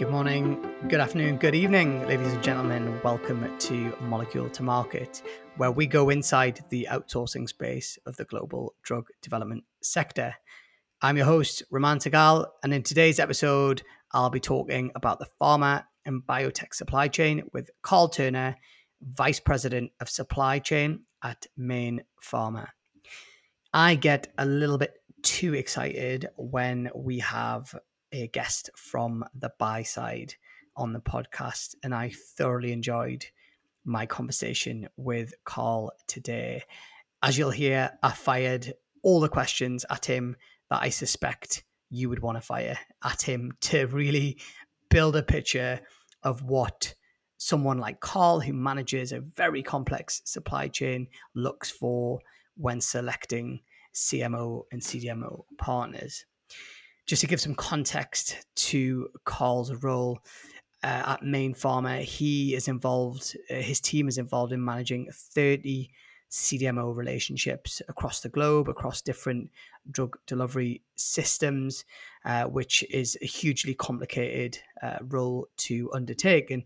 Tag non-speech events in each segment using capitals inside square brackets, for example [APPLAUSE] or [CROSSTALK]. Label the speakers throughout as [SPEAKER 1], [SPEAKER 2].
[SPEAKER 1] Good morning, good afternoon, good evening, ladies and gentlemen. Welcome to Molecule to Market, where we go inside the outsourcing space of the global drug development sector. I'm your host, Raman Sehgal, and in today's episode, I'll be talking about the pharma and biotech supply chain with Carl Turner, Vice President of Supply Chain at Mayne Pharma. I get a little bit too excited when we have a guest from the buy side on the podcast, and I thoroughly enjoyed my conversation with Carl today. As you'll hear, I fired all the questions at him that I suspect you would want to fire at him to really build a picture of what someone like Carl, who manages a very complex supply chain, looks for when selecting CMO and CDMO partners just to give some context to Carl's role uh, at Mayne Pharma, he is involved, uh, his team is involved in managing 30 CDMO relationships across the globe, across different drug delivery systems, uh, which is a hugely complicated uh, role to undertake. And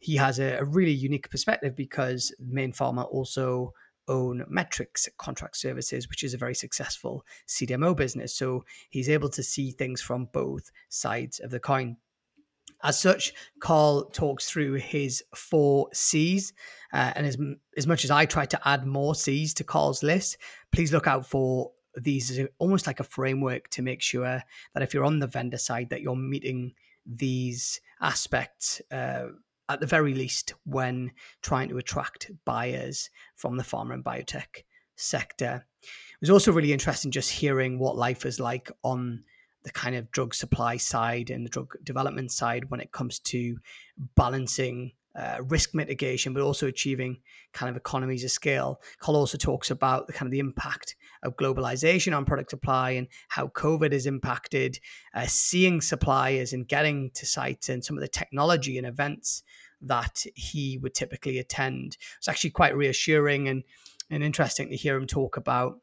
[SPEAKER 1] he has a, a really unique perspective because Mayne Pharma also own Metrics Contract Services, which is a very successful CDMO business. So he's able to see things from both sides of the coin. As such, Carl talks through his four C's. Uh, and as, as much as I try to add more C's to Carl's list, please look out for these almost like a framework to make sure that if you're on the vendor side, that you're meeting these aspects uh, at the very least when trying to attract buyers from the pharma and biotech sector. It was also really interesting just hearing what life is like on the kind of drug supply side and the drug development side when it comes to balancing uh, risk mitigation, but also achieving kind of economies of scale. Carl also talks about the kind of the impact of globalization on product supply and how COVID has impacted uh, seeing suppliers and getting to sites and some of the technology and events that he would typically attend. It's actually quite reassuring and, and interesting to hear him talk about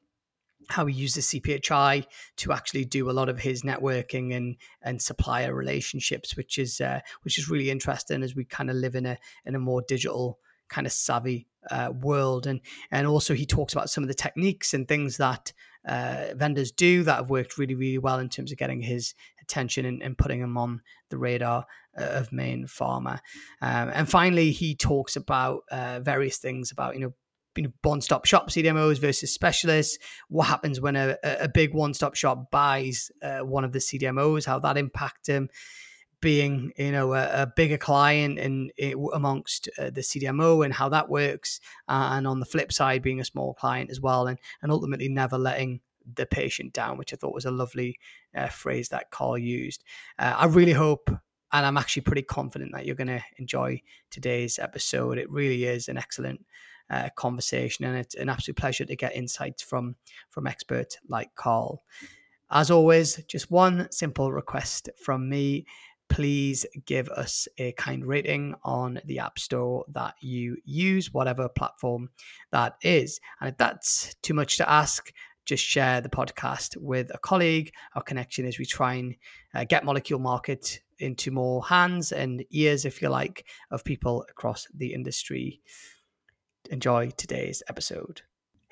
[SPEAKER 1] how he uses CPHI to actually do a lot of his networking and and supplier relationships, which is uh, which is really interesting as we kind of live in a in a more digital kind of savvy uh, world. And and also he talks about some of the techniques and things that uh, vendors do that have worked really really well in terms of getting his attention and, and putting him on the radar uh, of Mayne Pharma. Um, and finally, he talks about uh, various things about you know you know, one-stop shop CDMOs versus specialists. What happens when a, a big one-stop shop buys uh, one of the CDMOs? How that impacts them? Being you know a, a bigger client and amongst uh, the CDMO and how that works, uh, and on the flip side, being a small client as well, and and ultimately never letting the patient down, which I thought was a lovely uh, phrase that Carl used. Uh, I really hope, and I'm actually pretty confident that you're going to enjoy today's episode. It really is an excellent uh, conversation, and it's an absolute pleasure to get insights from from experts like Carl. As always, just one simple request from me. Please give us a kind rating on the App Store that you use, whatever platform that is. And if that's too much to ask, just share the podcast with a colleague. Our connection is we try and uh, get Molecule Market into more hands and ears, if you like, of people across the industry. Enjoy today's episode.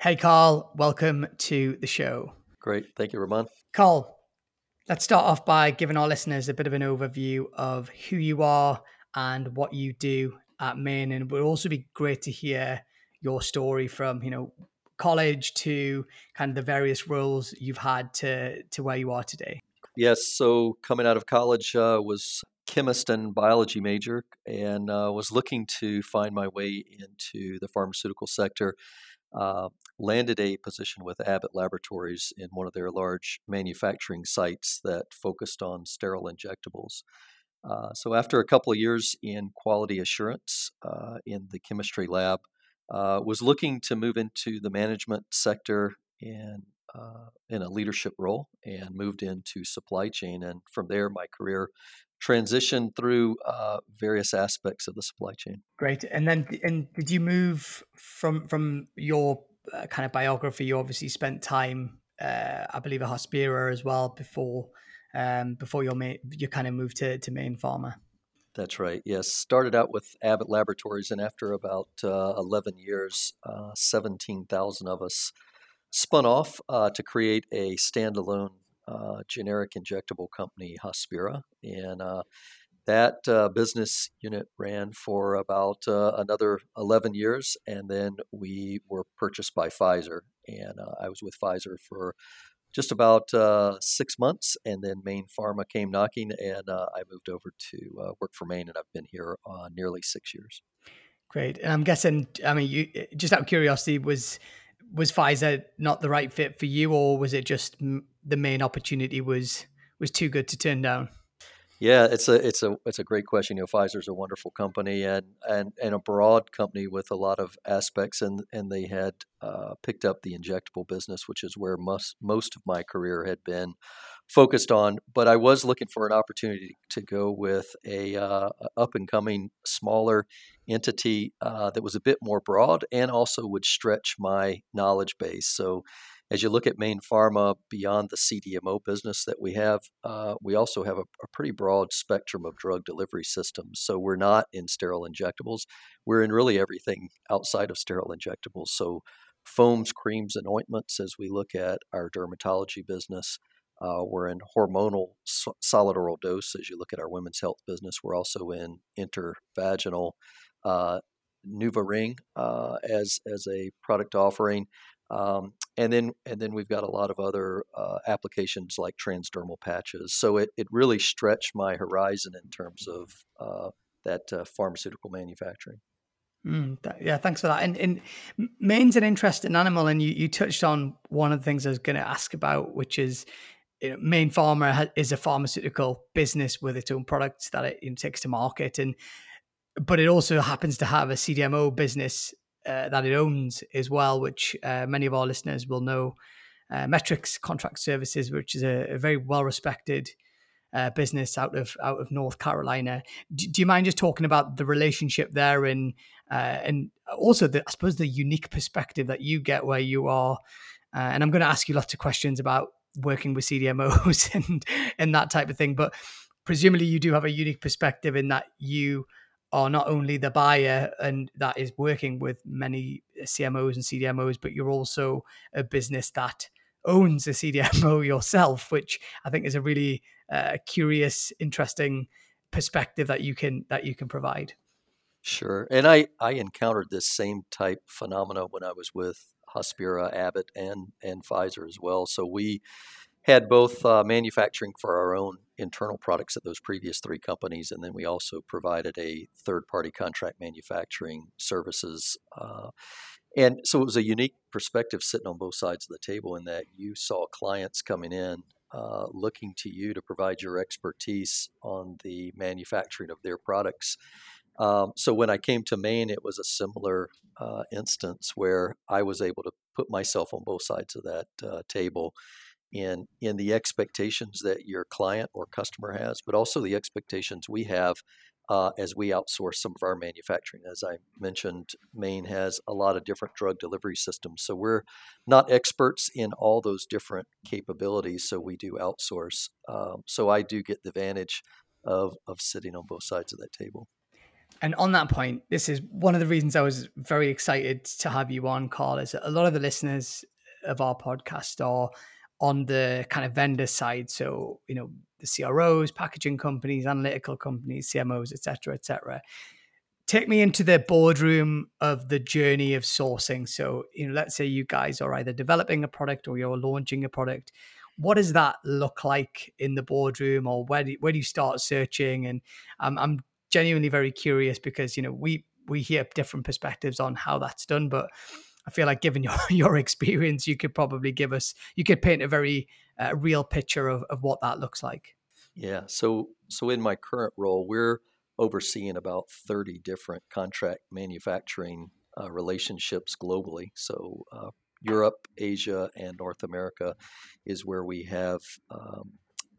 [SPEAKER 1] Hey, Carl, welcome to the show.
[SPEAKER 2] Great. Thank you, Raman.
[SPEAKER 1] Carl, let's start off by giving our listeners a bit of an overview of who you are and what you do at Mayne. And it would also be great to hear your story from, you know, college to kind of the various roles you've had to to where you are today?
[SPEAKER 2] Yes, so coming out of college uh, was chemist and biology major and uh, was looking to find my way into the pharmaceutical sector. Uh, landed a position with Abbott Laboratories in one of their large manufacturing sites that focused on sterile injectables. Uh, so, after a couple of years in quality assurance uh, in the chemistry lab, uh, was looking to move into the management sector and uh, in a leadership role and moved into supply chain. And from there, my career transitioned through uh, various aspects of the supply chain.
[SPEAKER 1] Great. And then, and did you move from from your uh, kind of biography? You obviously spent time, uh, I believe, at Hospira as well before um, before your ma- you kind of moved to to Mayne Pharma.
[SPEAKER 2] That's right. Yes, started out with Abbott Laboratories, and after about uh, 11 years, uh, 17,000 of us spun off uh, to create a standalone uh, generic injectable company, Hospira, and uh, that uh, business unit ran for about another 11 years, and then we were purchased by Pfizer, and I was with Pfizer for just about uh, six months, and then Mayne Pharma came knocking, and uh, I moved over to uh, work for Mayne, and I've been here uh, nearly six years.
[SPEAKER 1] Great, and I'm guessing. I mean, you just out of curiosity, was was Pfizer not the right fit for you, or was it just the Mayne opportunity was was too good to turn down?
[SPEAKER 2] Yeah, it's a it's a it's a great question. You know, Pfizer's a wonderful company and and and a broad company with a lot of aspects, and and they had uh, picked up the injectable business, which is where most most of my career had been focused on. But I was looking for an opportunity to go with a uh, up and coming smaller entity uh, that was a bit more broad and also would stretch my knowledge base. So as you look at Mayne Pharma beyond the CDMO business that we have, uh, we also have a, a, pretty broad spectrum of drug delivery systems. So we're not in sterile injectables. We're in really everything outside of sterile injectables. So foams, creams, and ointments as we look at our dermatology business. Uh, we're in hormonal so- solid oral dose as you look at our women's health business. We're also in intervaginal uh, NuvaRing uh, as as a product offering. Um, and then and then we've got a lot of other uh, applications like transdermal patches. So it, it really stretched my horizon in terms of uh, that uh, pharmaceutical manufacturing.
[SPEAKER 1] Mm, that, yeah, thanks for that. And, and Mayne's an interesting animal, and you, you touched on one of the things I was going to ask about, which is you know, Mayne Pharma is a pharmaceutical business with its own products that it you know, takes to market, and but it also happens to have a CDMO business uh, that it owns as well, which uh, many of our listeners will know. Uh, Metrics Contract Services, which is a, a very well respected uh, business out of out of North Carolina. Do, do, you mind just talking about the relationship there and uh, and also the I suppose the unique perspective that you get where you are? Uh, and I'm going to ask you lots of questions about working with CDMOs [LAUGHS] and and that type of thing, but presumably you do have a unique perspective in that you are not only the buyer and that is working with many CMOs and CDMOs, but you're also a business that owns a CDMO [LAUGHS] yourself, which I think is a really uh, curious, interesting perspective that you can that you can provide.
[SPEAKER 2] Sure, and I I encountered this same type phenomena when I was with Hospira, Abbott, and and Pfizer as well. So we had both uh, manufacturing for our own internal products at those previous three companies, and then we also provided a third party contract manufacturing services. Uh, and so it was a unique perspective sitting on both sides of the table in that you saw clients coming in uh, looking to you to provide your expertise on the manufacturing of their products. Um, so when I came to Mayne, it was a similar uh, instance where I was able to put myself on both sides of that uh, table in in the expectations that your client or customer has, but also the expectations we have uh, as we outsource some of our manufacturing. As I mentioned, Mayne has a lot of different drug delivery systems, so we're not experts in all those different capabilities. So we do outsource. Um, so I do get the advantage of of sitting on both sides of that table.
[SPEAKER 1] And on that point, this is one of the reasons I was very excited to have you on, Carl. Is a lot of the listeners of our podcast are on the kind of vendor side. So, you know, the CROs, packaging companies, analytical companies, CMOs, et cetera, et cetera. Take me into the boardroom of the journey of sourcing. So, you know, let's say you guys are either developing a product or you're launching a product. What does that look like in the boardroom, or where do where do you start searching? And I'm I'm genuinely very curious because you know we we hear different perspectives on how that's done, but I feel like given [LAUGHS] your your experience, you could probably give us you could paint a very uh, real picture of, of what that looks like.
[SPEAKER 2] Yeah. So so in my current role, we're overseeing about 30 different contract manufacturing uh, relationships globally. So uh, Europe, Asia, and North America is where we have um,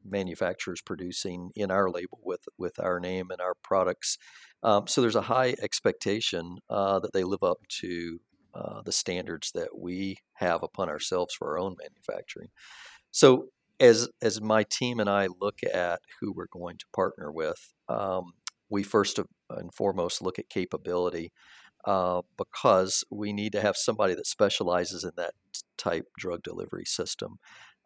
[SPEAKER 2] manufacturers producing in our label with with our name and our products. Um, so there's a high expectation uh, that they live up to uh, the standards that we have upon ourselves for our own manufacturing. So as as my team and I look at who we're going to partner with, um, we first and foremost look at capability uh, because we need to have somebody that specializes in that type drug delivery system.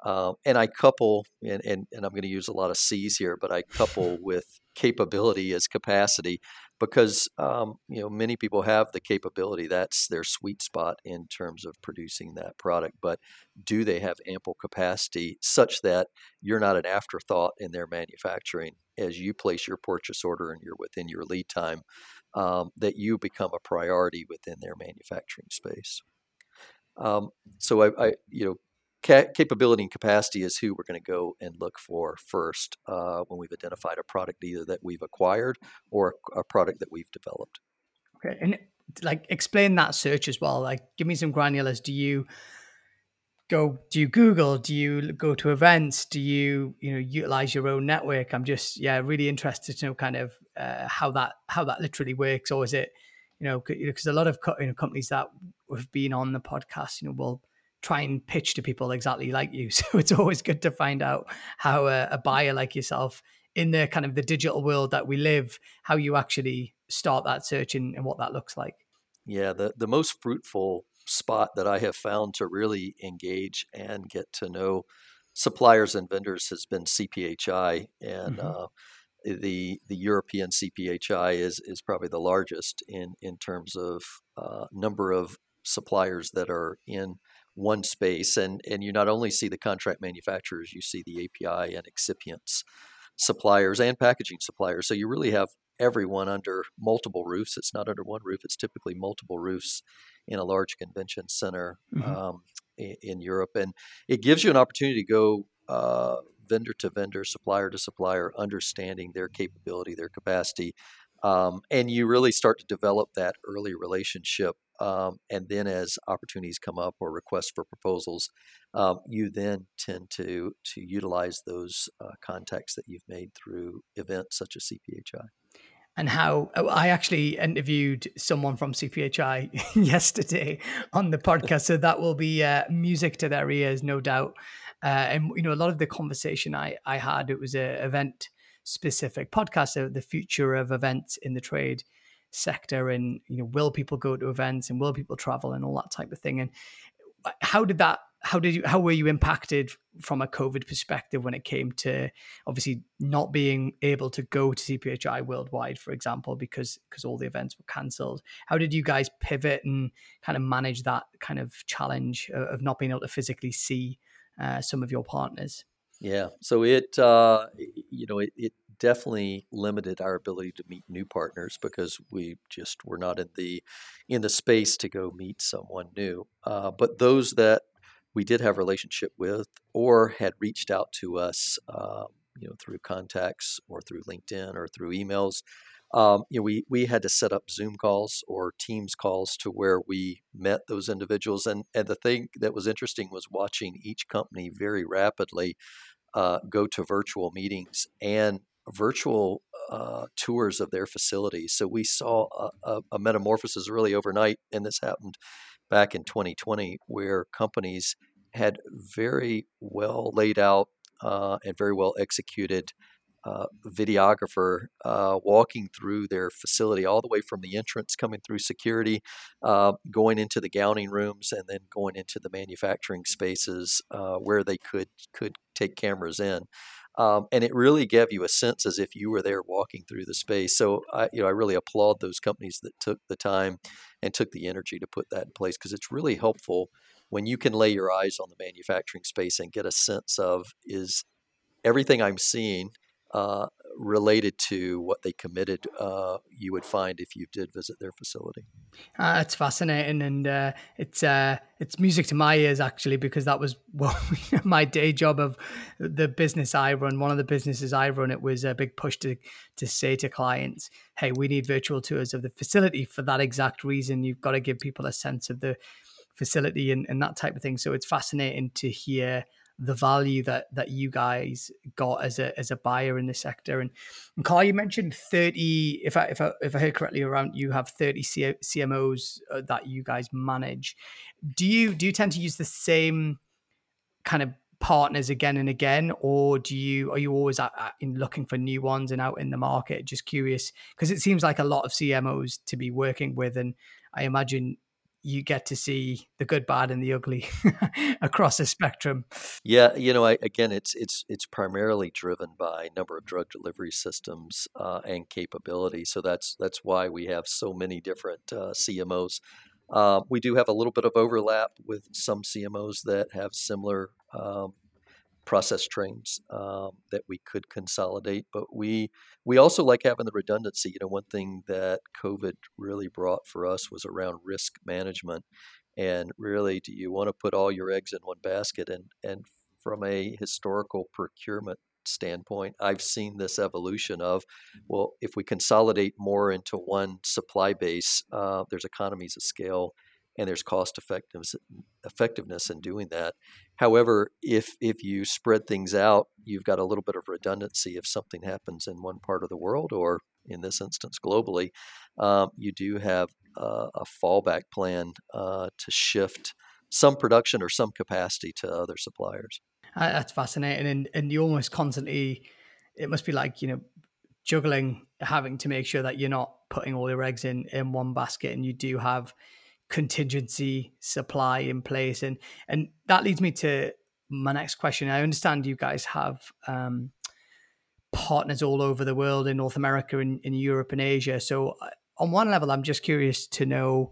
[SPEAKER 2] Um, and I couple, and, and, and I'm going to use a lot of C's here, but I couple [LAUGHS] with capability as capacity because um, you know many people have the capability. That's their sweet spot in terms of producing that product. But do they have ample capacity such that you're not an afterthought in their manufacturing as you place your purchase order and you're within your lead time? Um, that you become a priority within their manufacturing space. Um, so I, I, you know, ca- capability and capacity is who we're going to go and look for first uh, when we've identified a product either that we've acquired or a product that we've developed.
[SPEAKER 1] Okay, and like explain that search as well. Like, give me some granulars. Do you go? Do you Google? Do you go to events? Do you you know utilize your own network? I'm just yeah really interested to know kind of uh, how that how that literally works, or is it you know because a lot of co- you know, companies that have been on the podcast, you know, will try and pitch to people exactly like you. [LAUGHS] So it's always good to find out how a, a, buyer like yourself in the kind of the digital world that we live, how you actually start that search and, and what that looks like.
[SPEAKER 2] Yeah, the, the most fruitful spot that I have found to really engage and get to know suppliers and vendors has been CPHI. And mm-hmm. uh, the the European CPHI is is probably the largest in in terms of uh, number of suppliers that are in one space, and and you not only see the contract manufacturers, you see the API and excipients suppliers and packaging suppliers. So you really have everyone under multiple roofs. It's not under one roof. It's typically multiple roofs in a large convention center mm-hmm. um, in, in, Europe, and it gives you an opportunity to go. Uh, vendor to vendor, supplier to supplier, understanding their capability, their capacity, um, and you really start to develop that early relationship um, and then as opportunities come up or requests for proposals, um, you then tend to to utilize those uh, contacts that you've made through events such as CPHI.
[SPEAKER 1] And how oh, I actually interviewed someone from CPHI [LAUGHS] yesterday on the podcast, so that will be uh, music to their ears, no doubt. Uh, and you know, a lot of the conversation I I had it was a event specific podcast, so the future of events in the trade sector and you know will people go to events and will people travel and all that type of thing. And uh, how did that how did you how were you impacted from a covid perspective when it came to obviously not being able to go to cphi worldwide for example because because all the events were cancelled? How did you guys pivot and kind of manage that kind of challenge of not being able to physically see uh, some of your partners
[SPEAKER 2] yeah so it uh you know it, it definitely limited our ability to meet new partners because we just were not in the in the space to go meet someone new. Uh, but those that we did have relationship with or had reached out to us, uh, you know, through contacts or through LinkedIn or through emails. Um, you know, we we had to set up Zoom calls or Teams calls to where we met those individuals. And and the thing that was interesting was watching each company very rapidly uh, go to virtual meetings and virtual uh, tours of their facilities. So we saw a, a, metamorphosis really overnight, and this happened back in 2020, where companies had very well laid out uh, and very well executed uh, videographer uh, walking through their facility, all the way from the entrance, coming through security, uh, going into the gowning rooms, and then going into the manufacturing spaces uh, where they could could take cameras in. Um, and it really gave you a sense as if you were there walking through the space. So I, you know, I really applaud those companies that took the time and took the energy to put that in place because it's really helpful when you can lay your eyes on the manufacturing space and get a sense of is everything I'm seeing uh, related to what they committed, uh, you would find if you did visit their facility.
[SPEAKER 1] Uh, it's fascinating, and uh, it's uh, it's music to my ears actually because that was [LAUGHS] well, my day job of the business I run. One of the businesses I run, it was a big push to to say to clients, "Hey, we need virtual tours of the facility for that exact reason. You've got to give people a sense of the facility and, and that type of thing." So it's fascinating to hear the value that that you guys got as a as a buyer in the sector. And, and Carl, you mentioned thirty. If I if I if I heard correctly, around you have thirty CMOs uh, that you guys manage. Do you do you tend to use the same kind of partners again and again, or do you are you always at, at, in looking for new ones and out in the market? Just curious because it seems like a lot of CMOs to be working with, and I imagine you get to see the good, bad, and the ugly [LAUGHS] across the spectrum.
[SPEAKER 2] Yeah, you know, I, again, it's it's it's primarily driven by number of drug delivery systems uh, and capability. So that's that's why we have so many different uh, CMOs. Uh, we do have a little bit of overlap with some CMOs that have similar um, process trains um, that we could consolidate. But we we also like having the redundancy. You know, one thing that COVID really brought for us was around risk management. And really, do you want to put all your eggs in one basket? And and from a historical procurement standpoint, I've seen this evolution of, well, if we consolidate more into one supply base, uh, there's economies of scale and there's cost effectiveness effectiveness in doing that. However, if if you spread things out, you've got a little bit of redundancy if something happens in one part of the world, or in this instance, globally. Um, you do have a fallback plan uh, to shift some production or some capacity to other suppliers.
[SPEAKER 1] Uh, that's fascinating, and and you almost constantly, it must be like you know, juggling, having to make sure that you're not putting all your eggs in in one basket, and you do have contingency supply in place. And and that leads me to my next question. I understand you guys have um, partners all over the world in north america and in europe and asia. So uh, on one level i'm just curious to know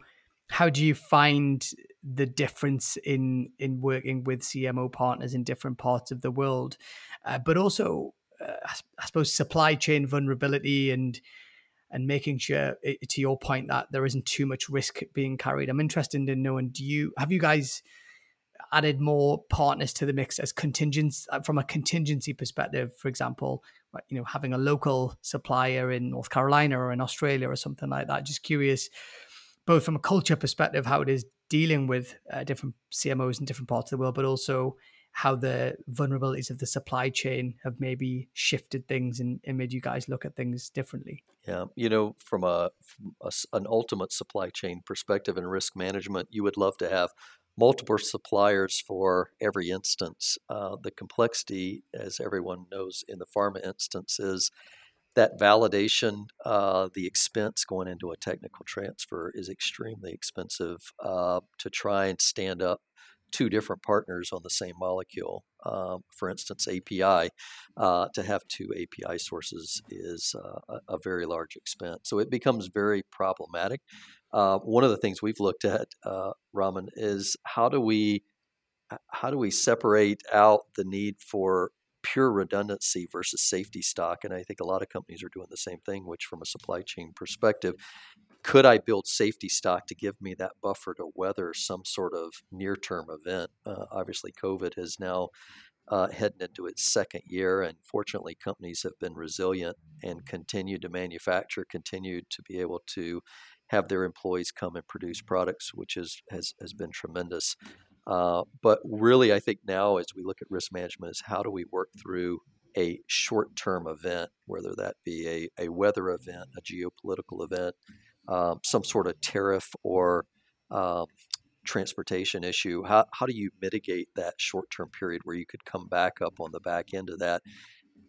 [SPEAKER 1] how do you find the difference in in working with cmo partners in different parts of the world? Uh, but also uh, I suppose supply chain vulnerability and and making sure it, to your point that there isn't too much risk being carried. I'm interested in knowing do you have you guys added more partners to the mix as contingents uh, from a contingency perspective? For example you know having a local supplier in north carolina or in australia or something like that. Just curious both from a culture perspective how it is dealing with uh, different cmos in different parts of the world but also how the vulnerabilities of the supply chain have maybe shifted things and, and made you guys look at things differently.
[SPEAKER 2] Yeah, you know, from a, from a, an ultimate supply chain perspective and risk management, you would love to have multiple suppliers for every instance. Uh, the complexity, as everyone knows in the pharma instance, is that validation, uh, the expense going into a technical transfer is extremely expensive uh, to try and stand up two different partners on the same molecule. Um, for instance, API, uh, to have two API sources is uh, a, a, very large expense. So it becomes very problematic. Uh, one of the things we've looked at, uh, Raman, is how do we how do we separate out the need for pure redundancy versus safety stock? And I think a lot of companies are doing the same thing, which from a supply chain perspective, could I build safety stock to give me that buffer to weather some sort of near term event? Uh, obviously, COVID has now uh, heading into its second year, and fortunately, companies have been resilient and continued to manufacture, continued to be able to have their employees come and produce products, which is, has, has been tremendous. Uh, but really, I think now as we look at risk management, is how do we work through a short term event, whether that be a, a weather event, a geopolitical event, um, some sort of tariff or um, transportation issue, how, how do you mitigate that short term period where you could come back up on the back end of that?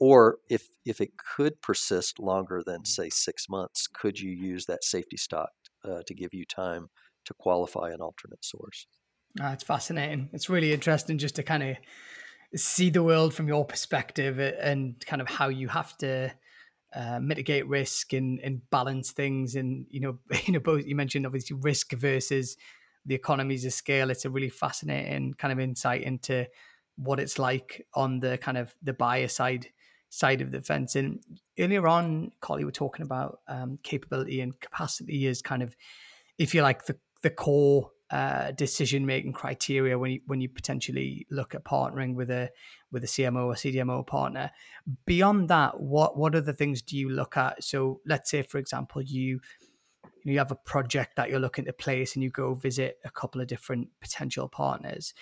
[SPEAKER 2] Or if, if it could persist longer than, say, six months, could you use that safety stock uh, to give you time to qualify an alternate source?
[SPEAKER 1] It's fascinating. It's really interesting just to kind of see the world from your perspective and kind of how you have to uh, mitigate risk and, and balance things. And you know, [LAUGHS] you know, both you mentioned obviously risk versus the economies of scale. It's a really fascinating kind of insight into what it's like on the kind of the buyer side side of the fence. And earlier on, you were talking about um, capability and capacity as kind of, if you like, the the core uh, decision making criteria when you when you potentially look at partnering with a with a CMO or CDMO partner. Beyond that, what what other things do you look at? So let's say, for example, you you have a project that you're looking to place and you go visit a couple of different potential partners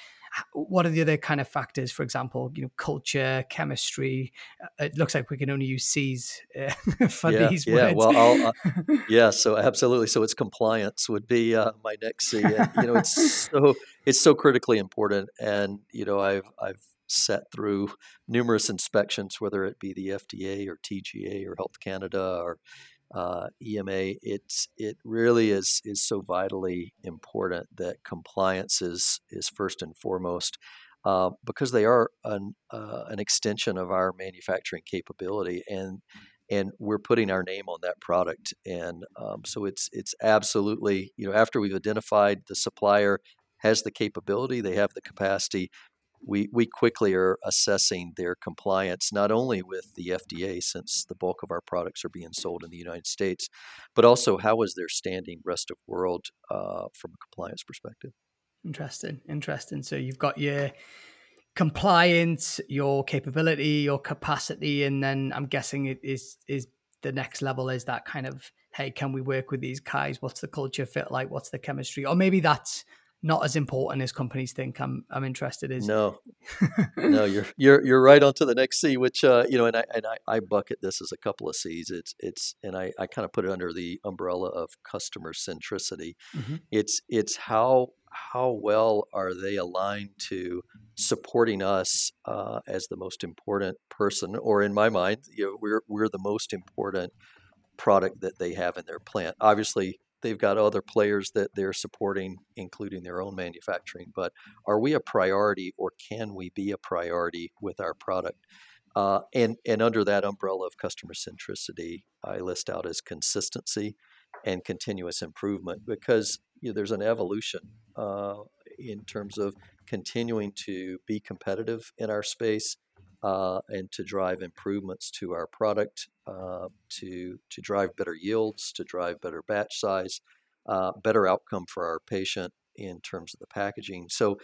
[SPEAKER 1] what are the other kind of factors for example you know culture chemistry uh, it looks like we can only use c's uh, [LAUGHS] for
[SPEAKER 2] yeah,
[SPEAKER 1] these
[SPEAKER 2] yeah
[SPEAKER 1] words.
[SPEAKER 2] well uh, [LAUGHS] yeah so absolutely so it's compliance would be uh, my next c and, you know it's so it's so critically important and you know i've i've sat through numerous inspections, whether it be the FDA or TGA or Health Canada or uh, EMA. It's it really is is so vitally important that compliance is is first and foremost. Uh, because they are an, uh, an extension of our manufacturing capability, and and we're putting our name on that product. And um, so it's it's absolutely you know after we've identified the supplier has the capability, they have the capacity. We, we quickly are assessing their compliance not only with the FDA, since the bulk of our products are being sold in the United States, but also how is their standing rest of world uh, from a compliance perspective.
[SPEAKER 1] Interesting, interesting. So you've got your compliance, your capability, your capacity, and then I'm guessing it is is the next level is that kind of hey, can we work with these guys? What's the culture fit like? What's the chemistry? Or maybe that's not as important as companies think. I'm I'm interested. Is
[SPEAKER 2] no, [LAUGHS] no, you're you're you're right onto the next C, which uh, you know, and I and I, I bucket this as a couple of C's. It's it's and I, I kind of put it under the umbrella of customer centricity. Mm-hmm. It's it's how how well are they aligned to supporting us uh, as the most important person, or in my mind, you know, we're we're the most important product that they have in their plant. Obviously, they've got other players that they're supporting, including their own manufacturing. But are we a priority, or can we be a priority with our product? Uh, and and under that umbrella of customer centricity, I list out as consistency and continuous improvement because you know, there's an evolution uh, in terms of continuing to be competitive in our space uh, and to drive improvements to our product, uh, to to drive better yields, to drive better batch size, uh, better outcome for our patient in terms of the packaging. So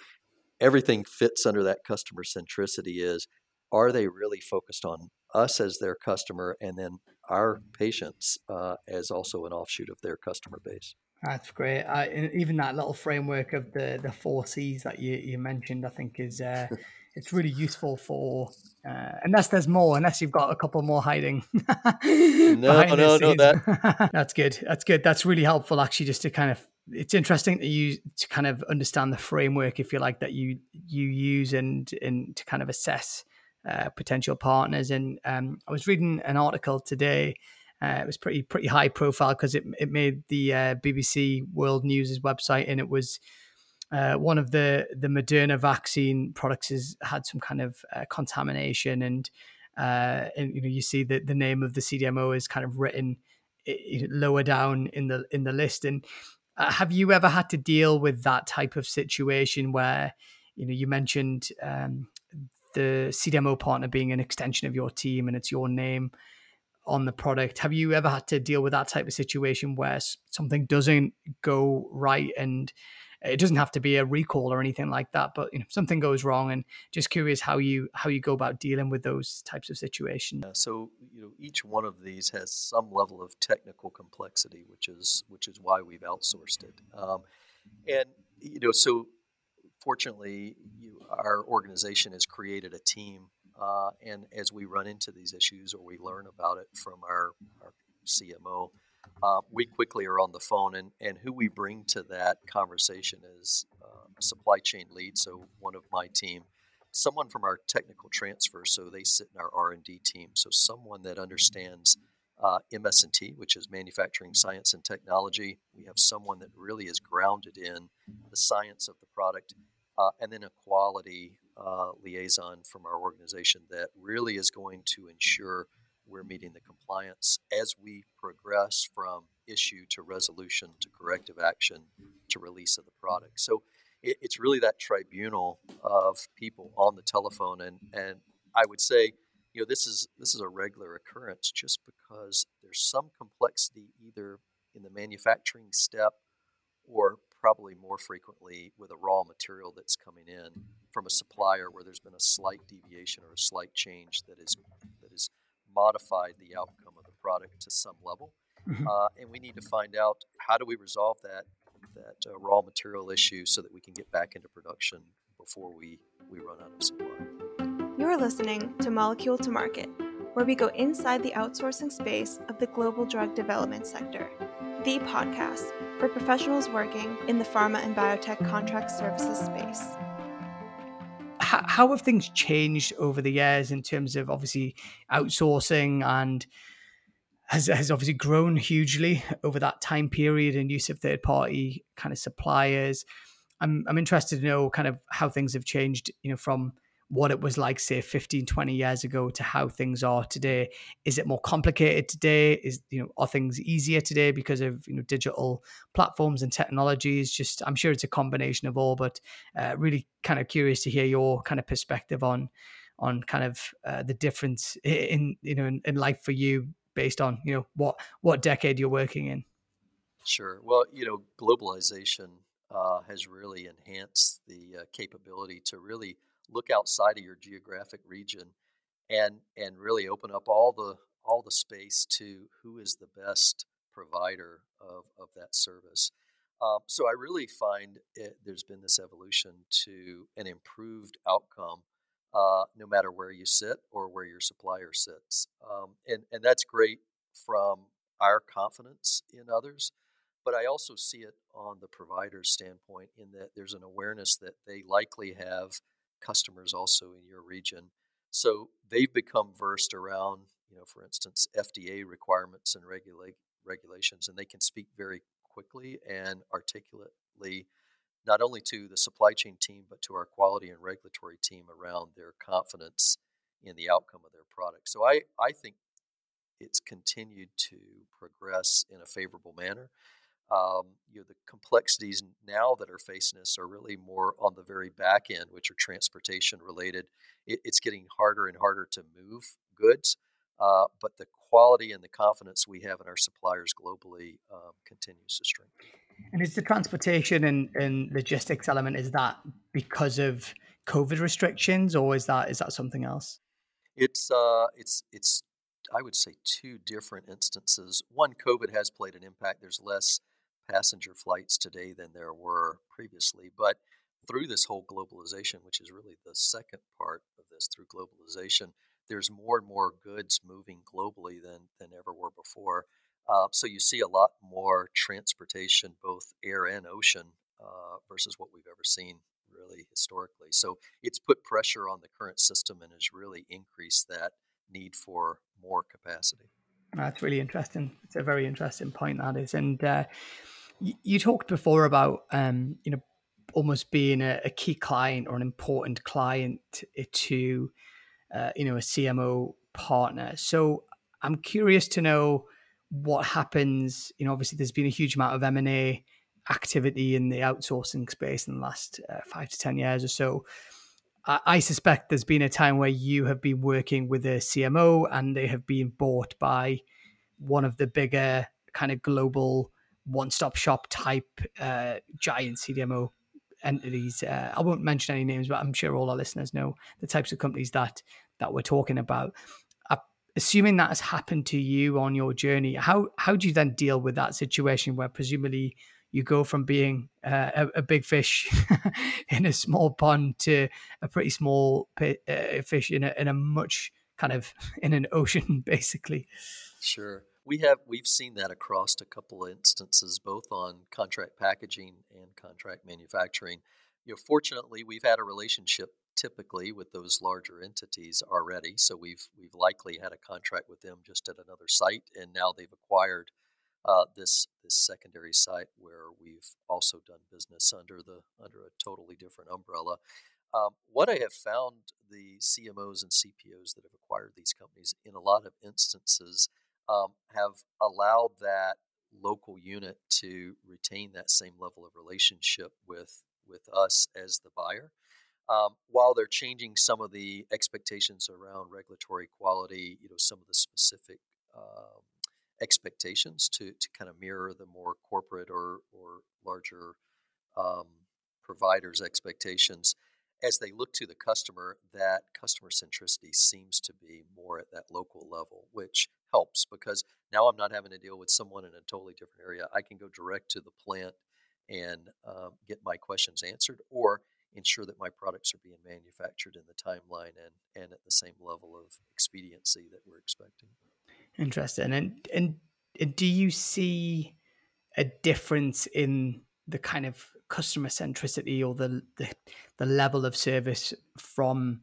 [SPEAKER 2] everything fits under that customer centricity. Is are they really focused on us as their customer, and then our patients uh, as also an offshoot of their customer base?
[SPEAKER 1] That's great. even that little framework of the the four C's that you, you mentioned, I think is uh, [LAUGHS] it's really useful for uh, unless there's more, unless you've got a couple more hiding. [LAUGHS]
[SPEAKER 2] no, no, no, that [LAUGHS]
[SPEAKER 1] that's good. That's good. That's really helpful, actually, just to kind of. It's interesting that you to kind of understand the framework, if you like, that you you use and and to kind of assess uh, potential partners. And um, I was reading an article today. Uh, it was pretty pretty high profile because it it made the uh, BBC World News's website, and it was uh, one of the the Moderna vaccine products has had some kind of uh, contamination, and uh, and you know you see that the name of the CDMO is kind of written lower down in the in the list. And uh, have you ever had to deal with that type of situation where you know you mentioned um, the CDMO partner being an extension of your team and it's your name on the product. Have you ever had to deal with that type of situation where something doesn't go right and it doesn't have to be a recall or anything like that, but you know something goes wrong, and just curious how you how you go about dealing with those types of situations.
[SPEAKER 2] Yeah, so you know each one of these has some level of technical complexity, which is which is why we've outsourced it, um, and you know so fortunately you, our organization has created a team uh, and as we run into these issues or we learn about it from our, our CMO, uh, we quickly are on the phone, and, and who we bring to that conversation is uh, supply chain lead, so one of my team, someone from our technical transfer, so they sit in our R&D team, so someone that understands uh, MS&T, which is manufacturing science and technology. We have someone that really is grounded in the science of the product, uh, and then a quality uh, liaison from our organization that really is going to ensure – we're meeting the compliance as we progress from issue to resolution to corrective action to release of the product. So it, it's really that tribunal of people on the telephone, and and I would say, you know, this is this is a regular occurrence just because there's some complexity either in the manufacturing step or probably more frequently with a raw material that's coming in from a supplier where there's been a slight deviation or a slight change that is that is modified the outcome of the product to some level. Mm-hmm. Uh, and we need to find out how do we resolve that that uh, raw material issue so that we can get back into production before we, we run out of supply.
[SPEAKER 3] You're listening to Molecule to Market, where we go inside the outsourcing space of the global drug development sector, the podcast for professionals working in the pharma and biotech contract services space
[SPEAKER 1] how, how have things changed over the years in terms of obviously outsourcing and has, has obviously grown hugely over that time period and use of third party kind of suppliers. I'm, I'm interested to know kind of how things have changed, you know, from what it was like say 15 20 years ago to how things are today. Is it more complicated today? Is you know are things easier today because of you know digital platforms and technologies? Just i'm sure it's a combination of all but uh, really kind of curious to hear your kind of perspective on on kind of uh, the difference in you know in, in life for you based on you know what what decade you're working in.
[SPEAKER 2] Sure. Well you know globalization uh, has really enhanced the uh, capability to really look outside of your geographic region and and really open up all the all the space to who is the best provider of, of that service. Um, so I really find it, there's been this evolution to an improved outcome, uh, no matter where you sit or where your supplier sits, um, and and that's great from our confidence in others. But I also see it on the provider's standpoint in that there's an awareness that they likely have customers also in your region. So they've become versed around, you know, for instance, FDA requirements and regula- regulations, and they can speak very quickly and articulately, not only to the supply chain team, but to our quality and regulatory team around their confidence in the outcome of their product. So I, I think it's continued to progress in a favorable manner. Um, you know, the complexities now that are facing us are really more on the very back end, which are transportation related. It, it's getting harder and harder to move goods, uh, but the quality and the confidence we have in our suppliers globally um, continues to strengthen.
[SPEAKER 1] And is the transportation and, and logistics element is that because of COVID restrictions, or is that is that something else?
[SPEAKER 2] It's uh, it's it's I would say two different instances. One, COVID has played an impact. There's less passenger flights today than there were previously. But through this whole globalization, which is really the second part of this, through globalization, there's more and more goods moving globally than, than ever were before. Uh, so you see a lot more transportation, both air and ocean, uh, versus what we've ever seen really historically. So it's put pressure on the current system and has really increased that need for more capacity.
[SPEAKER 1] That's really interesting. It's a very interesting point that is, and uh, you, you, talked before about um, you know almost being a, a, key client or an important client to uh, you know a CMO partner. So I'm curious to know what happens. You know, obviously there's been a huge amount of M and A activity in the outsourcing space in the last uh, five to ten years or so. I suspect there's been a time where you have been working with a CMO and they have been bought by one of the bigger kind of global one-stop shop type uh, giant CDMO entities. Uh, I won't mention any names, but I'm sure all our listeners know the types of companies that that we're talking about. Uh, assuming that has happened to you on your journey, how how do you then deal with that situation where presumably you go from being uh, a, a, big fish [LAUGHS] in a small pond to a pretty small uh, fish in a, in a much kind of [LAUGHS] in an ocean, [LAUGHS] basically.
[SPEAKER 2] Sure, we have we've seen that across a couple of instances, both on contract packaging and contract manufacturing. You know, fortunately, we've had a relationship typically with those larger entities already, so we've we've likely had a contract with them just at another site, and now they've acquired uh, this this secondary site where we've also done business under the under a totally different umbrella. Um, what I have found the CMOs and CPOs that have acquired these companies in a lot of instances um, have allowed that local unit to retain that same level of relationship with with us as the buyer. Um, while they're changing some of the expectations around regulatory quality, you know, some of the specific um, expectations to, to kind of mirror the more corporate or, or larger um, providers' expectations. As they look to the customer, that customer centricity seems to be more at that local level, which helps because now I'm not having to deal with someone in a totally different area. I can go direct to the plant and um, get my questions answered or ensure that my products are being manufactured in the timeline and, and at the same level of expediency that we're expecting.
[SPEAKER 1] Interesting. And and do you see a difference in the kind of customer centricity or the, the the level of service from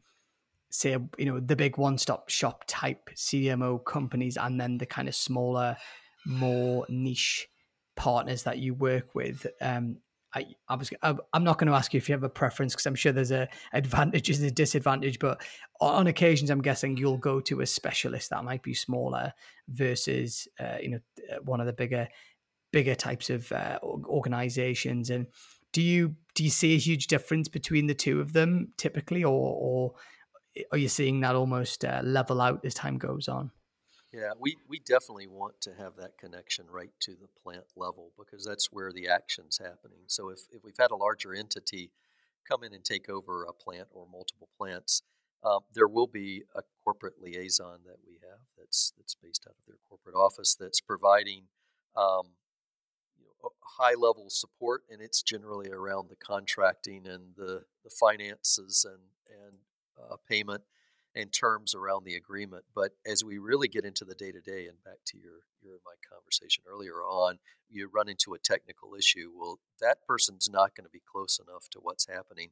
[SPEAKER 1] say you know the big one stop shop type CMO companies and then the kind of smaller more niche partners that you work with um I, I was I'm not going to ask you if you have a preference because I'm sure there's a advantage and a disadvantage, but on occasions I'm guessing you'll go to a specialist that might be smaller versus uh, you know one of the bigger bigger types of uh, organizations. And do you do you see a huge difference between the two of them typically, or or are you seeing that almost uh, level out as time goes on?
[SPEAKER 2] Yeah, we, we definitely want to have that connection right to the plant level because that's where the action's happening. So if, if we've had a larger entity come in and take over a plant or multiple plants, um, there will be a corporate liaison that we have that's that's based out of their corporate office that's providing um, you know, high level support, and it's generally around the contracting and the, the finances and and uh, payment and terms around the agreement. But as we really get into the day to day, and back to your your my conversation earlier on, you run into a technical issue. Well, that person's not going to be close enough to what's happening.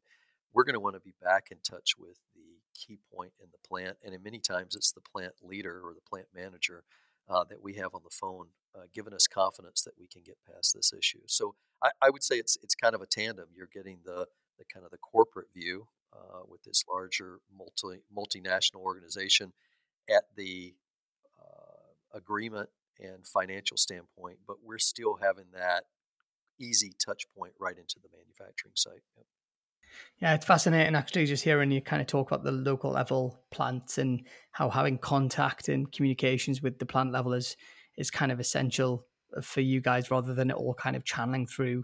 [SPEAKER 2] We're going to want to be back in touch with the key point in the plant, and in many times it's the plant leader or the plant manager uh, that we have on the phone, uh, giving us confidence that we can get past this issue. So I, I would say it's it's kind of a tandem. You're getting the the kind of the corporate view uh, with this larger multi multinational organization at the uh, agreement and financial standpoint, but we're still having that easy touch point right into the manufacturing site. Yep.
[SPEAKER 1] Yeah, it's fascinating actually just hearing you kind of talk about the local level plants and how having contact and communications with the plant level is is kind of essential for you guys rather than it all kind of channeling through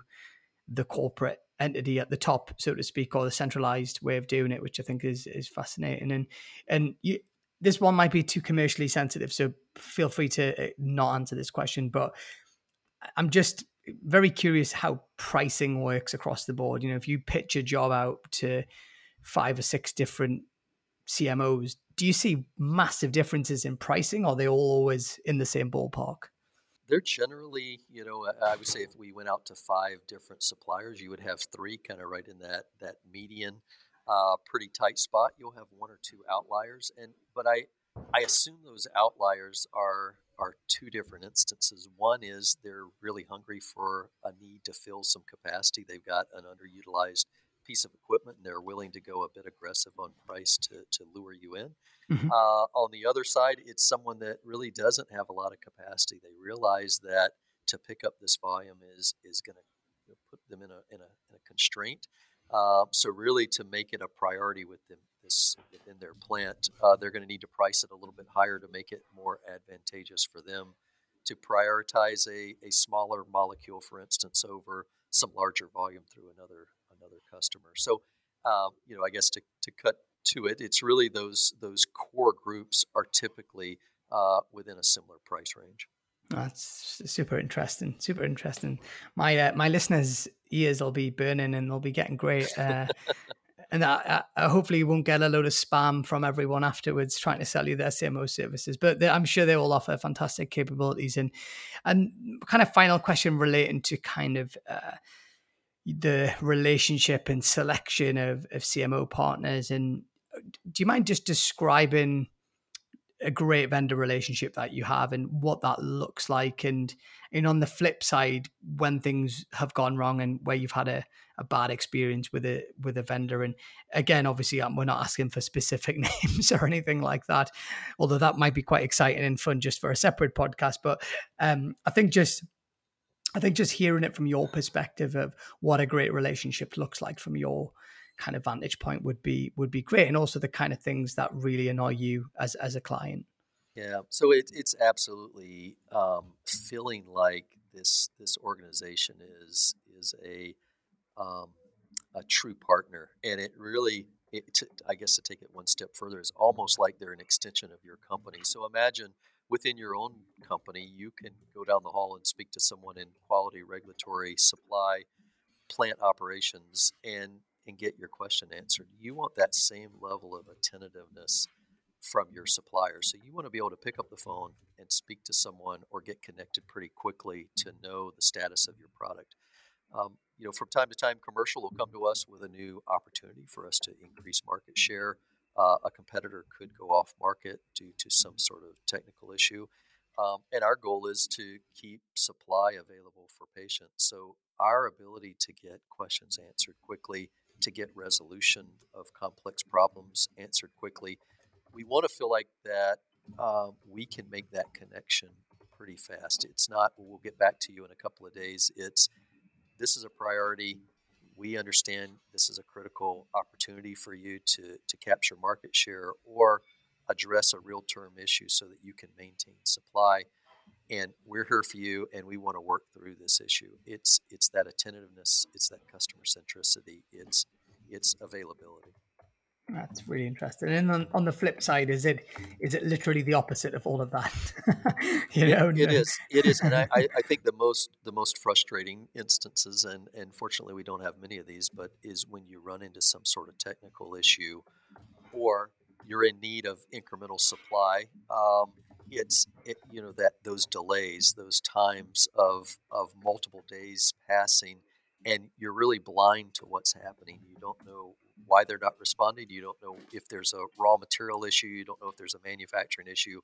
[SPEAKER 1] the corporate entity at the top, so to speak, or the centralized way of doing it, which I think is is fascinating. And and you, this one might be too commercially sensitive, so feel free to uh, not answer this question. But I'm just very curious how pricing works across the board. You know, if you pitch a job out to five or six different CMOs, do you see massive differences in pricing, or are they all always in the same ballpark?
[SPEAKER 2] They're generally, you know, I would say if we went out to five different suppliers, you would have three kind of right in that that median, uh, pretty tight spot. You'll have one or two outliers, and but I I assume those outliers are are two different instances. One is they're really hungry for a need to fill some capacity. They've got an underutilized piece of equipment and they're willing to go a bit aggressive on price to, to lure you in. Mm-hmm. Uh, on the other side, it's someone that really doesn't have a lot of capacity. They realize that to pick up this volume is is going to you know, put them in a, in a, in a constraint. Uh, so really, to make it a priority with them this within their plant, uh, they're going to need to price it a little bit higher to make it more advantageous for them to prioritize a, a smaller molecule, for instance, over some larger volume through another another customer. So, um, you know, I guess to, to cut to it, it's really those those core groups are typically uh, within a similar price range.
[SPEAKER 1] That's super interesting. Super interesting. My uh, my listeners' ears will be burning and they'll be getting great. Uh, and I, I, hopefully won't get a load of spam from everyone afterwards trying to sell you their CMO services. But I'm sure they all offer fantastic capabilities. And and kind of final question relating to kind of uh, the relationship and selection of, of CMO partners. And uh, do you mind just describing a great vendor relationship that you have and what that looks like? And, and on the flip side, when things have gone wrong and where you've had a, a bad experience with a with a vendor. And again, obviously, um, we're not asking for specific [LAUGHS] names or anything like that, although that might be quite exciting and fun just for a separate podcast. But um, I think just I think just hearing it from your perspective of what a great relationship looks like from your kind of vantage point would be would be great, and also the kind of things that really annoy you as as a client.
[SPEAKER 2] Yeah, so it, it's absolutely um, feeling like this this organization is is a um, a true partner, and it really, it, I guess, to take it one step further, is almost like they're an extension of your company. So imagine within your own company, you can go down the hall and speak to someone in quality, regulatory, supply, plant operations, and and get your question answered. You want that same level of attentiveness from your supplier. So you want to be able to pick up the phone and speak to someone or get connected pretty quickly to know the status of your product. Um, you know, from time to time, commercial will come to us with a new opportunity for us to increase market share. Uh, a competitor could go off market due to some sort of technical issue. Um, and our goal is to keep supply available for patients. So, our ability to get questions answered quickly, to get resolution of complex problems answered quickly, we want to feel like that uh, we can make that connection pretty fast. It's not, we'll get back to you in a couple of days. It's, this is a priority. We understand this is a critical opportunity for you to, to capture market share or address a real term issue so that you can maintain supply. And we're here for you, and we want to work through this issue. It's it's that attentiveness, it's that customer centricity, it's it's availability.
[SPEAKER 1] That's really interesting. And on, on the flip side, is it is it literally the opposite of all of that? [LAUGHS]
[SPEAKER 2] you know, it, it is. It is, and [LAUGHS] I, I think the most the most frustrating instances, and and fortunately we don't have many of these, but is when you run into some sort of technical issue, or you're in need of incremental supply. Um, it's it, you know that those delays, those times of of multiple days passing, and you're really blind to what's happening. You don't know why they're not responding. You don't know if there's a raw material issue. You don't know if there's a manufacturing issue.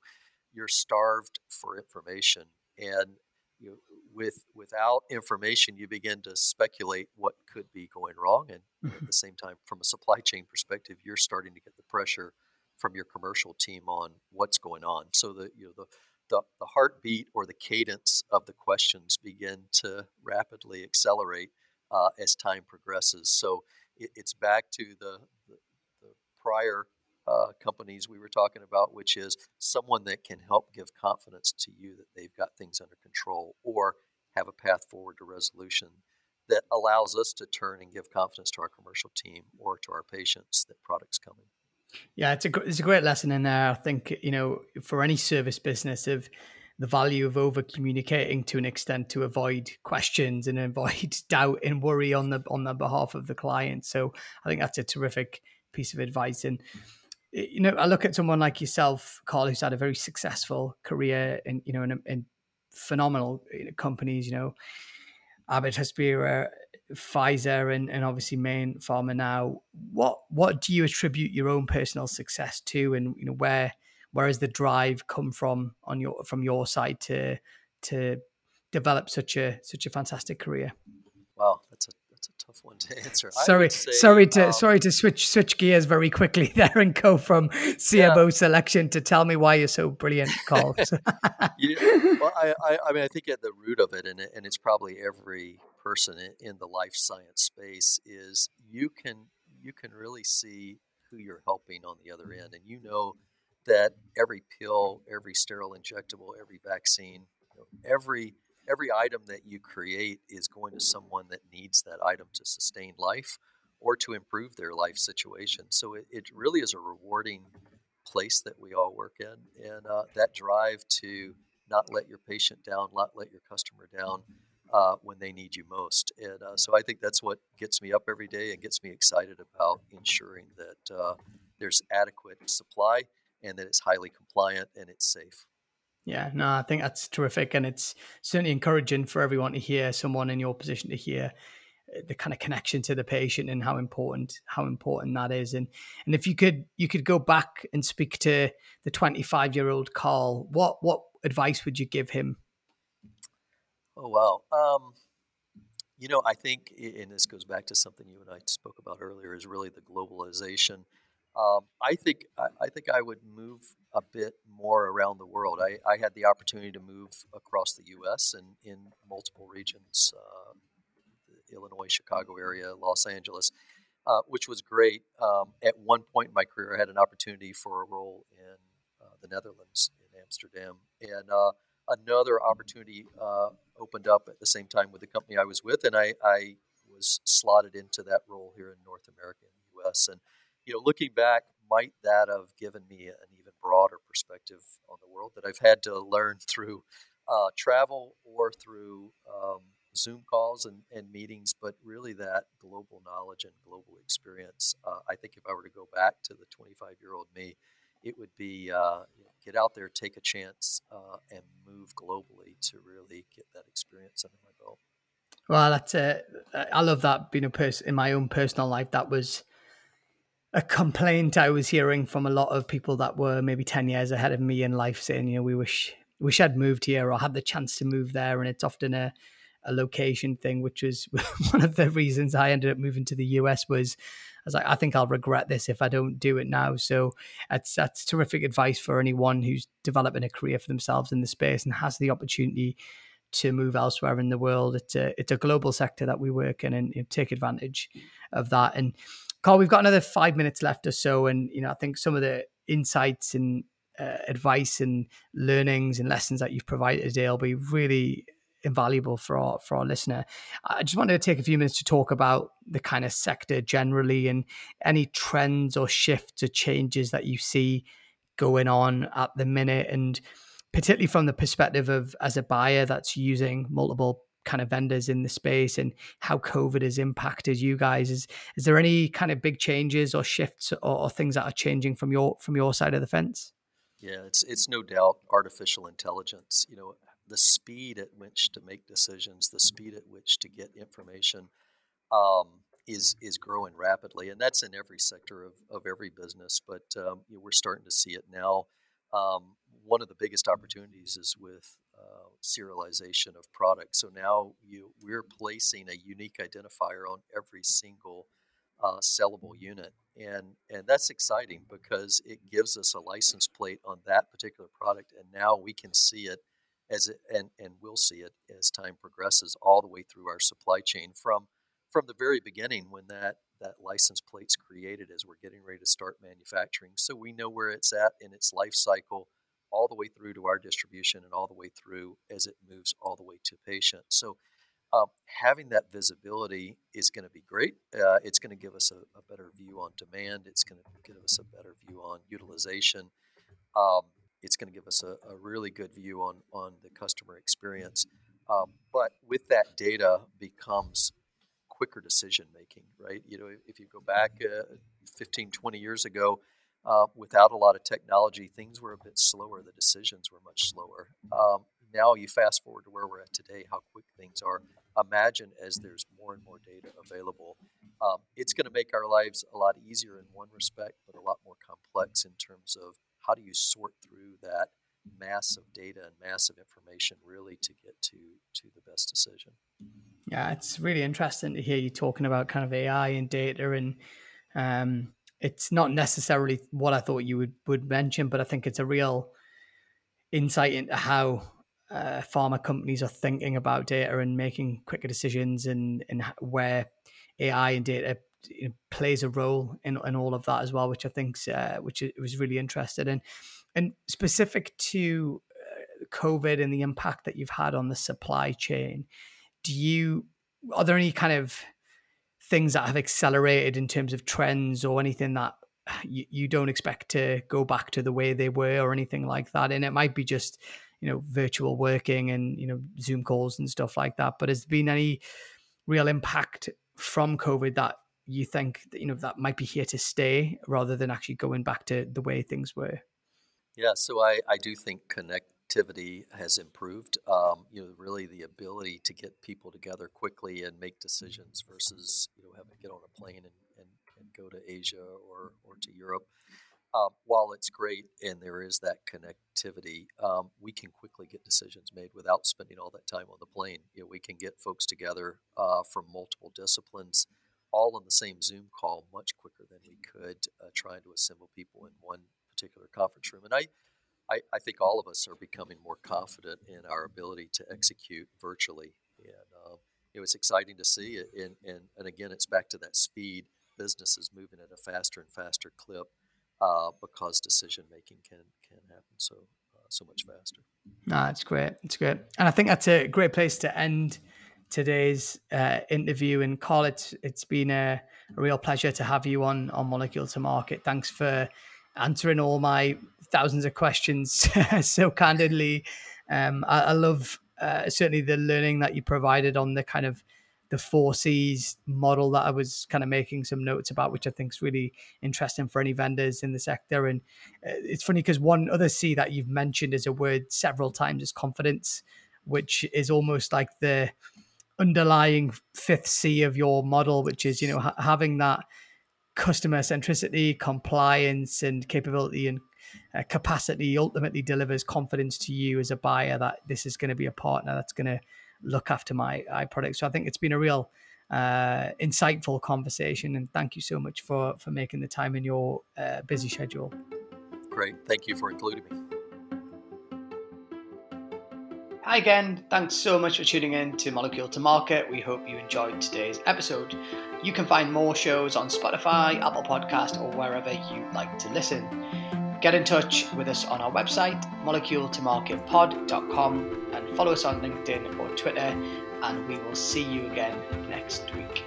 [SPEAKER 2] You're starved for information, and you know, with without information, you begin to speculate what could be going wrong. And at mm-hmm. the same time, from a supply chain perspective, you're starting to get the pressure from your commercial team on what's going on. So the you know the the, the heartbeat or the cadence of the questions begin to rapidly accelerate uh, as time progresses. So it, it's back to the, the, the prior uh, companies we were talking about, which is someone that can help give confidence to you that they've got things under control or have a path forward to resolution that allows us to turn and give confidence to our commercial team or to our patients that products coming.
[SPEAKER 1] Yeah, it's a it's a great lesson in there. I think you know for any service business of the value of over communicating to an extent to avoid questions and [LAUGHS] avoid doubt and worry on the on the behalf of the client. So I think that's a terrific piece of advice. And you know, I look at someone like yourself, Carl, who's had a very successful career in you know in, in phenomenal companies. You know, Abbott Hospira, Pfizer and, and obviously Mayne Pharma now. What what do you attribute your own personal success to, and you know where where has the drive come from on your from your side to to develop such a such a fantastic career?
[SPEAKER 2] Wow, that's a that's a tough one to [LAUGHS] answer.
[SPEAKER 1] Sorry, say, sorry to um, sorry to switch switch gears very quickly [LAUGHS] there and go from CMO yeah. selection to tell me why you're so brilliant, Carl. [LAUGHS]
[SPEAKER 2] yeah, well, I, I, I mean I think at the root of it, and it, and it's probably every person in the life science space is you can you can really see who you're helping on the other end and you know that every pill every sterile injectable every vaccine you know, every every item that you create is going to someone that needs that item to sustain life or to improve their life situation so it, it really is a rewarding place that we all work in and uh, that drive to not let your patient down not let your customer down uh, when they need you most. And uh, so I think that's what gets me up every day and gets me excited about ensuring that uh, there's adequate supply and that it's highly compliant and it's safe.
[SPEAKER 1] Yeah, no, I think that's terrific. And it's certainly encouraging for everyone to hear someone in your position to hear uh, the kind of connection to the patient and how important how important that is and and if you could you could go back and speak to the 25 year old carl what what advice would you give him
[SPEAKER 2] Oh wow. Um, you know, I think, and this goes back to something you and I spoke about earlier, is really the globalization. Um, I think I, I, think I would move a bit more around the world. I, I, had the opportunity to move across the U.S. and in multiple regions, uh, Illinois, Chicago area, Los Angeles, uh, which was great. Um, at one point in my career, I had an opportunity for a role in uh, the Netherlands, in Amsterdam, and uh, another opportunity uh, opened up at the same time with the company I was with, and I, I was slotted into that role here in North America in the U.S. And you know, looking back, might that have given me an even broader perspective on the world that I've had to learn through uh, travel or through um, Zoom calls and, and, meetings, but really that global knowledge and global experience. Uh, I think if I were to go back to the 25 year old me, it would be uh, get out there, take a chance, uh, and move globally to really get that experience under my belt.
[SPEAKER 1] Well, that's uh, I love that being a person in my own personal life. That was a complaint I was hearing from a lot of people that were maybe 10 years ahead of me in life saying, you know, we wish wish I'd moved here or had the chance to move there. And it's often a, a location thing, which was [LAUGHS] one of the reasons I ended up moving to the US was I was like, I think I'll regret this if I don't do it now. So that's that's terrific advice for anyone who's developing a career for themselves in the space and has the opportunity to move elsewhere in the world. It's a it's a global sector that we work in and take advantage of that. And Carl, we've got another five minutes left or so, and you know I think some of the insights and uh, advice and learnings and lessons that you've provided today will be really invaluable for our for our listener. I just wanted to take a few minutes to talk about the kind of sector generally and any trends or shifts or changes that you see going on at the minute, and particularly from the perspective of as a buyer that's using multiple kind of vendors in the space and how COVID has impacted you guys. Is is there any kind of big changes or shifts or, or things that are changing from your from your side of the fence?
[SPEAKER 2] Yeah, it's it's no doubt artificial intelligence. You know, the speed at which to make decisions, the speed at which to get information, um, is is growing rapidly, and that's in every sector of, of every business. But um, you know, we're starting to see it now. Um, one of the biggest opportunities is with uh, serialization of products. So now you we're placing a unique identifier on every single uh, sellable unit, and and that's exciting because it gives us a license plate on that particular product, and now we can see it as it and and we'll see it as time progresses all the way through our supply chain from from the very beginning when that that license plate's created as we're getting ready to start manufacturing so we know where it's at in its life cycle all the way through to our distribution and all the way through as it moves all the way to patient. So um, having that visibility is going to be great. Uh, it's going to give us a, a, better view on demand. It's going to give us a better view on utilization. Um, it's going to give us a, a, really good view on on the customer experience. Um, but with that data becomes quicker decision making, right? You know, if you go back uh, 15, 20 years ago, uh, without a lot of technology, things were a bit slower. The decisions were much slower. Um, now you fast forward to where we're at today, how quick things are. Imagine as there's more and more data available, um, it's going to make our lives a lot easier in one respect, but a lot more complex in terms of how do you sort through that massive data and massive information really to get to to the best decision.
[SPEAKER 1] Yeah, it's really interesting to hear you talking about kind of AI and data and um, it's not necessarily what I thought you would, would mention, but I think it's a real insight into how uh, pharma companies are thinking about data and making quicker decisions and, and where AI and data plays a role in, in all of that as well, which I think uh, which was really interested in. And specific to uh, COVID and the impact that you've had on the supply chain, do you are there any kind of things that have accelerated in terms of trends or anything that you, you don't expect to go back to the way they were or anything like that? And it might be just you know virtual working and you know zoom calls and stuff like that but has there been any real impact from covid that you think that, you know that might be here to stay rather than actually going back to the way things were
[SPEAKER 2] yeah so i i do think connectivity has improved. Um, you know, really the ability to get people together quickly and make decisions versus you know having to get on a plane and, and, and go to Asia or or to Europe. Um, while it's great and there is that connectivity, um, we can quickly get decisions made without spending all that time on the plane. You know, we can get folks together uh, from multiple disciplines, all on the same Zoom call, much quicker than we could uh, trying to assemble people in one particular conference room. And I, I, I think all of us are becoming more confident in our ability to execute virtually. And um, it was exciting to see it. And, and, and again, it's back to that speed. Business is moving at a faster and faster clip uh, because decision making can, can happen so, uh, so much faster.
[SPEAKER 1] No, that's great. It's great. And I think that's a great place to end today's uh, interview. And Carl, it's, it's been a, a, real pleasure to have you on, on Molecule to Market. Thanks for answering all my thousands of questions [LAUGHS] so candidly. Um, I, I, love uh, certainly the learning that you provided on the kind of the four C's model that I was kind of making some notes about, which I think is really interesting for any vendors in the sector. And uh, it's funny because one other C that you've mentioned as a word several times is confidence, which is almost like the underlying fifth C of your model, which is you know ha- having that customer centricity, compliance, and capability and uh, capacity ultimately delivers confidence to you as a buyer that this is going to be a partner that's going to look after my, my product. So I think it's been a real uh, insightful conversation, and thank you so much for for making the time in your uh, busy schedule.
[SPEAKER 2] Great, thank you for including me.
[SPEAKER 1] Hi again. Thanks so much for tuning in to Molecule to Market. We hope you enjoyed today's episode. You can find more shows on Spotify, Apple Podcast, or wherever you like to listen. Get in touch with us on our website, moleculetomarketpod.com, and follow us on LinkedIn or Twitter, and we will see you again next week.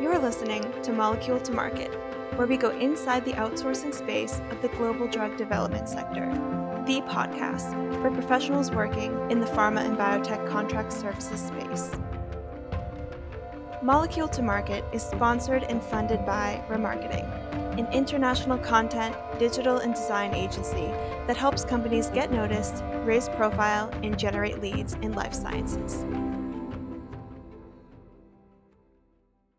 [SPEAKER 3] You're listening to Molecule to Market, where we go inside the outsourcing space of the global drug development sector the podcast for professionals working in the pharma and biotech contract services space. Molecule to Market is sponsored and funded by Remarketing, an international content, digital, and design agency that helps companies get noticed, raise profile, and generate leads in life sciences.